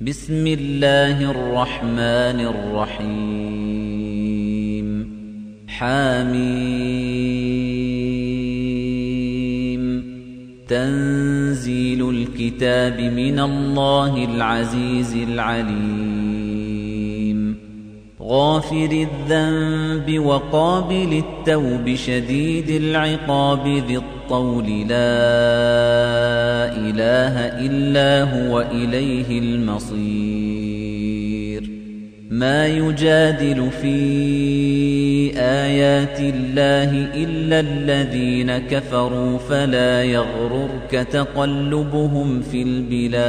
بسم الله الرحمن الرحيم. حميم. تنزيل الكتاب من الله العزيز العليم. غافر الذنب وقابل التوب شديد العقاب ذي الطول لا إله إلا هو إليه المصير. ما يجادل في آيات الله إلا الذين كفروا فلا يغررك تقلبهم في البلاد.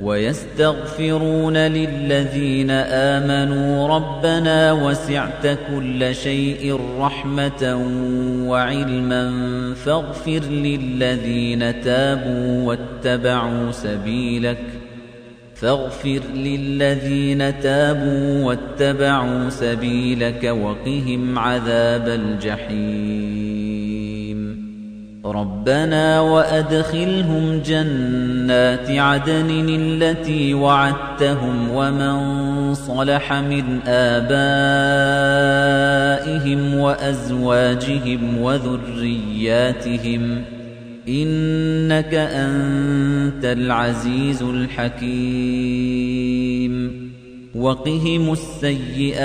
ويستغفرون للذين آمنوا ربنا وسعت كل شيء رحمة وعلما فاغفر للذين تابوا واتبعوا سبيلك فاغفر للذين تابوا واتبعوا سبيلك وقهم عذاب الجحيم ربنا وأدخلهم جنات عدن التي وعدتهم ومن صلح من آبائهم وأزواجهم وذرياتهم إنك أنت العزيز الحكيم وقهم السيئات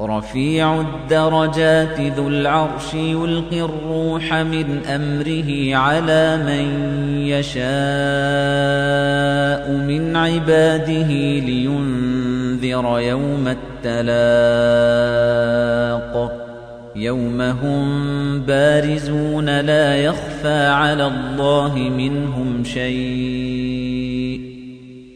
رفيع الدرجات ذو العرش يلقي الروح من أمره على من يشاء من عباده لينذر يوم التلاق. يوم هم بارزون لا يخفى على الله منهم شيء.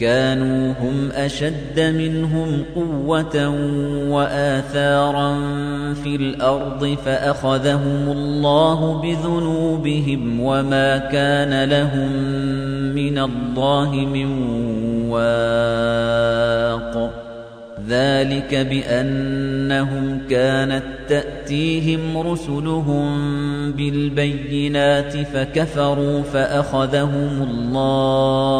كانوا هم أشد منهم قوة وآثارا في الأرض فأخذهم الله بذنوبهم وما كان لهم من الله من واق. ذلك بأنهم كانت تأتيهم رسلهم بالبينات فكفروا فأخذهم الله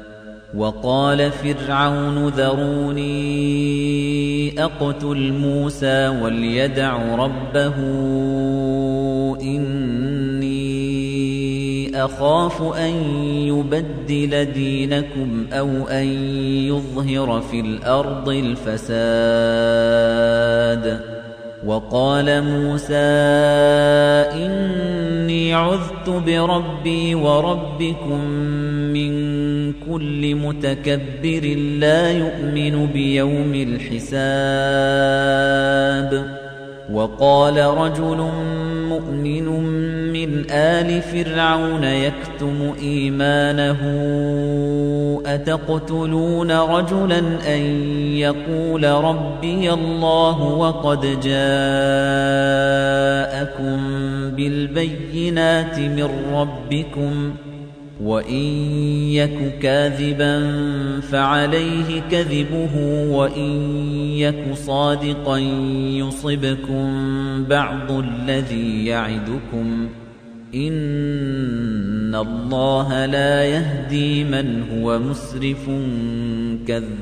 وقال فرعون ذروني أقتل موسى وليدع ربه إني أخاف أن يبدل دينكم أو أن يظهر في الأرض الفساد. وقال موسى إني عذت بربي وربكم من كل متكبر لا يؤمن بيوم الحساب. وقال رجل مؤمن من آل فرعون يكتم إيمانه أتقتلون رجلا أن يقول ربي الله وقد جاءكم بالبينات من ربكم؟ وَإِن يَكُ كَاذِبًا فَعَلَيْهِ كَذِبُهُ وَإِن يَكُ صَادِقًا يُصِبْكُم بَعْضُ الَّذِي يَعِدُكُمْ إِنَّ اللَّهَ لَا يَهْدِي مَنْ هُوَ مُسْرِفٌ كَذَّابٌ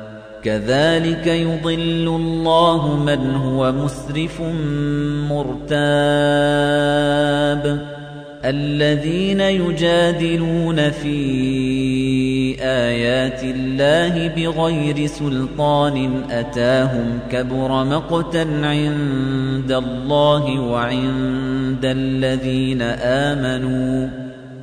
كَذَلِكَ يُضِلُّ اللَّهُ مَنْ هُوَ مُسْرِفٌ مُرْتَابٌ. الَّذِينَ يُجَادِلُونَ فِي آيَاتِ اللَّهِ بِغَيْرِ سُلْطَانٍ أَتَاهُمْ كَبُرَ مَقْتًا عِندَ اللَّهِ وَعِندَ الَّذِينَ آمَنُوا.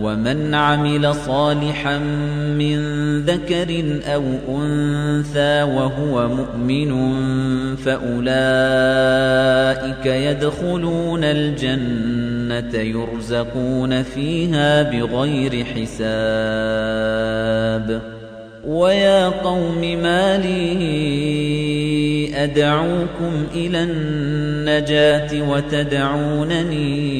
وَمَنْ عَمِلَ صَالِحًا مِنْ ذَكَرٍ أَوْ أُنْثَى وَهُوَ مُؤْمِنٌ فَأُولَئِكَ يَدْخُلُونَ الْجَنَّةَ يُرْزَقُونَ فِيهَا بِغَيْرِ حِسَابٍ. وَيَا قَوْمِ مَا لِي أَدْعُوكُمْ إِلَى النَّجَاةِ وَتَدْعُونَنِي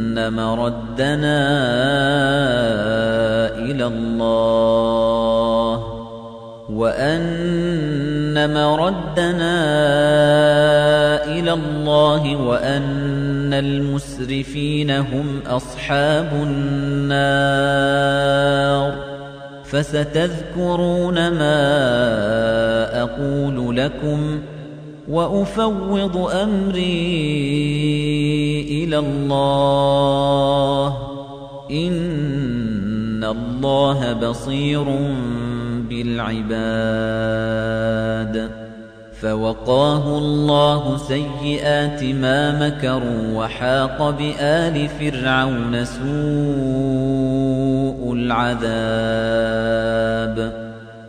مردنا إلى الله وأن مردنا إلى الله وأن المسرفين هم أصحاب النار فستذكرون ما أقول لكم وأفوض أمري إلى الله. إن الله بصير بالعباد. فوقاه الله سيئات ما مكروا وحاق بآل فرعون سوء العذاب.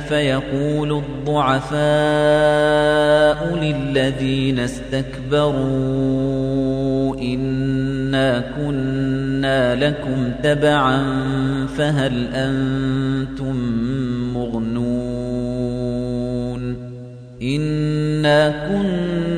فَيَقُولُ الضُّعَفَاءُ لِلَّذِينَ اسْتَكْبَرُوا إِنَّا كُنَّا لَكُمْ تَبَعًا فَهَلْ أَنْتُمْ مُغْنُونَ إِنَّا كُنَّا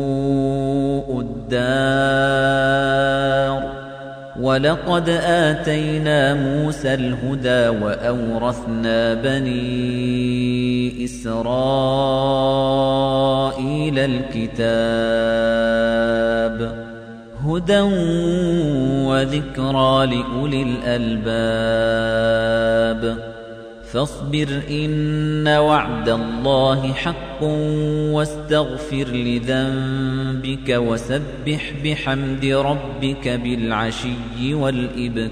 الدار. ولقد آتينا موسى الهدى وأورثنا بني إسرائيل الكتاب. هدى وذكرى لأولي الألباب. فاصبر إن وعد الله حق واستغفر لذنبك وسبح بحمد ربك بالعشي والإبكار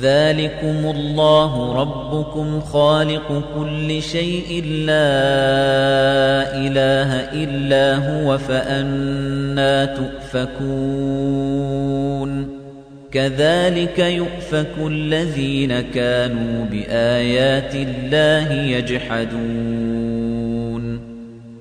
ذلكم الله ربكم خالق كل شيء لا إله إلا هو فأنا تؤفكون كذلك يؤفك الذين كانوا بآيات الله يجحدون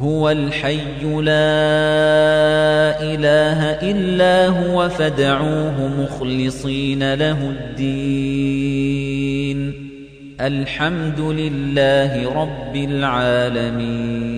هو الحي لا إله إلا هو فدعوه مخلصين له الدين. الحمد لله رب العالمين.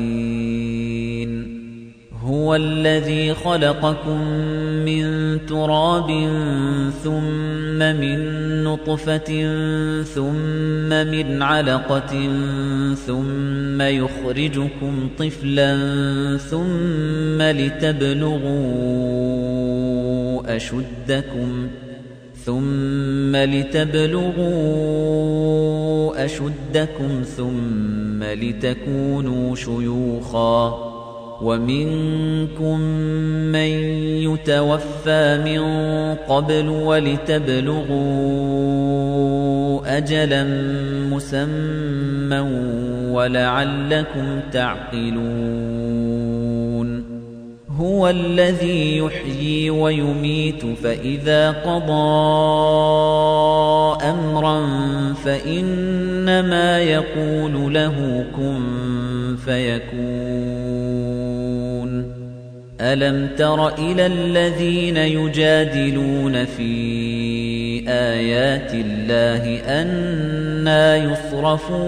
هُوَ الَّذِي خَلَقَكُم مِّن تُرَابٍ ثُمَّ مِن نُّطْفَةٍ ثُمَّ مِنْ عَلَقَةٍ ثُمَّ يُخْرِجُكُمْ طِفْلًا ثُمَّ لِتَبْلُغُوا أَشُدَّكُمْ ثُمَّ لِتَبْلُغُوا أَشُدَّكُمْ ثُمَّ لِتَكُونُوا شُيُوخًا وَمِنكُم مَّن يُتَوَفَّى مِن قَبْلُ وَلِتَبْلُغُوا أَجَلًا مُّسَمًّى وَلَعَلَّكُمْ تَعْقِلُونَ. هُوَ الَّذِي يُحْيِي وَيُمِيتُ فَإِذَا قَضَىٰ أَمْرًا فَإِنَّمَا يَقُولُ لَهُ كُن فَيَكُونُ. أَلَمْ تَرَ إِلَى الَّذِينَ يُجَادِلُونَ فِي آيَاتِ اللَّهِ أَنَّىٰ يُصْرَفُونَ؟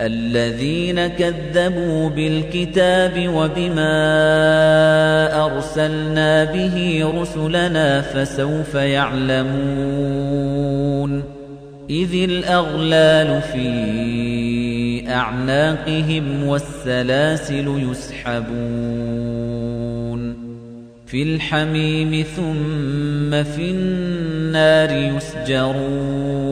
الَّذِينَ كَذَّبُوا بِالْكِتَابِ وَبِمَا أَرْسَلْنَا بِهِ رُسُلَنَا فَسَوْفَ يَعْلَمُونَ. إِذِ الْأَغْلَالُ فِي أَعْنَاقِهِمْ وَالسَّلَاسِلُ يُسْحَبُونَ فِي الْحَمِيمِ ثُمَّ فِي النَّارِ يُسْجَرُونَ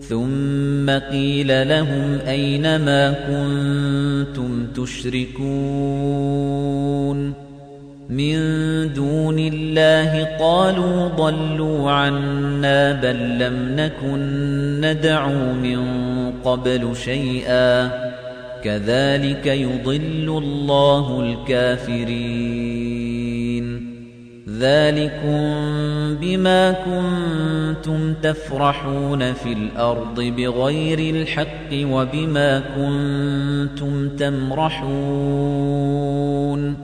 ثُمَّ قِيلَ لَهُمْ أَيْنَ مَا كُنتُمْ تُشْرِكُونَ مِن دُونِ اللَّهِ قَالُوا ضَلُّوا عَنَّا بَل لَّمْ نَكُن نَّدْعُو مِن قَبْلُ شَيْئًا كَذَلِكَ يُضِلُّ اللَّهُ الْكَافِرِينَ. ذَلِكُم بِمَا كُنتُمْ تَفْرَحُونَ فِي الْأَرْضِ بِغَيْرِ الْحَقِّ وَبِمَا كُنتُمْ تَمْرَحُونَ.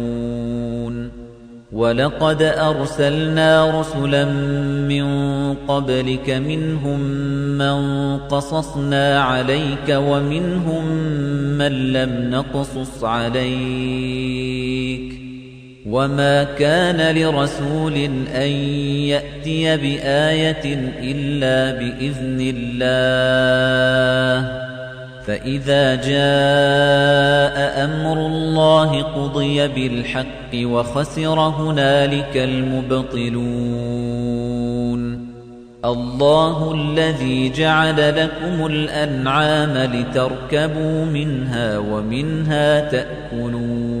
وَلَقَدْ أَرْسَلْنَا رُسُلًا مِّن قَبْلِكَ مِنْهُم مَّن قَصَصْنَا عَلَيْكَ وَمِنْهُم مَّن لَّمْ نَقْصُصْ عَلَيْكَ وَمَا كَانَ لِرَسُولٍ أَن يَأْتِيَ بِآيَةٍ إِلَّا بِإِذْنِ اللَّهِ فَإِذَا جَاءَ أَمْرُ اللَّهِ قُضِيَ بِالْحَقِّ وَخَسِرَ هُنَالِكَ الْمُبْطِلُونَ. اللَّهُ الَّذِي جَعَلَ لَكُمُ الْأَنْعَامَ لِتَرْكَبُوا مِنْهَا وَمِنْهَا تَأْكُلُونَ.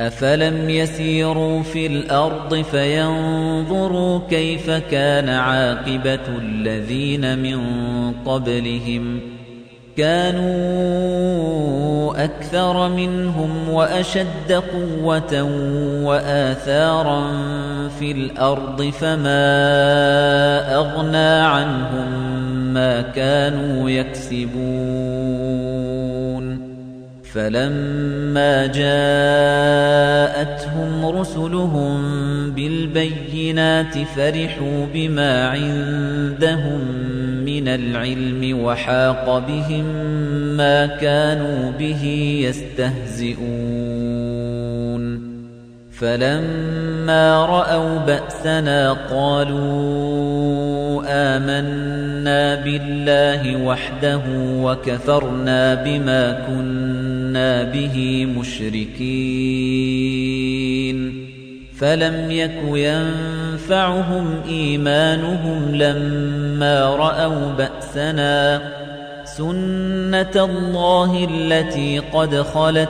أَفَلَمْ يَسِيرُوا فِي الْأَرْضِ فَيَنظُرُوا كَيْفَ كَانَ عَاقِبَةُ الَّذِينَ مِن قَبْلِهِمْ كَانُوا أَكْثَرَ مِنْهُمْ وَأَشَدَّ قُوَّةً وَآثَارًا فِي الْأَرْضِ فَمَا أَغْنَى عَنْهُم مَّا كَانُوا يَكْسِبُونَ فَلَمَّا جَاءَتْهُمْ رُسُلُهُم بِالْبَيِّنَاتِ فَرِحُوا بِمَا عِندَهُم مِّنَ العلم وحاق بهم ما كانوا به يستهزئون. فلما رأوا بأسنا قالوا آمنا بالله وحده وكفرنا بما كنا به مشركين فلم يك ينفعهم إيمانهم لما رأوا بأسنا سنة الله التي قد خلت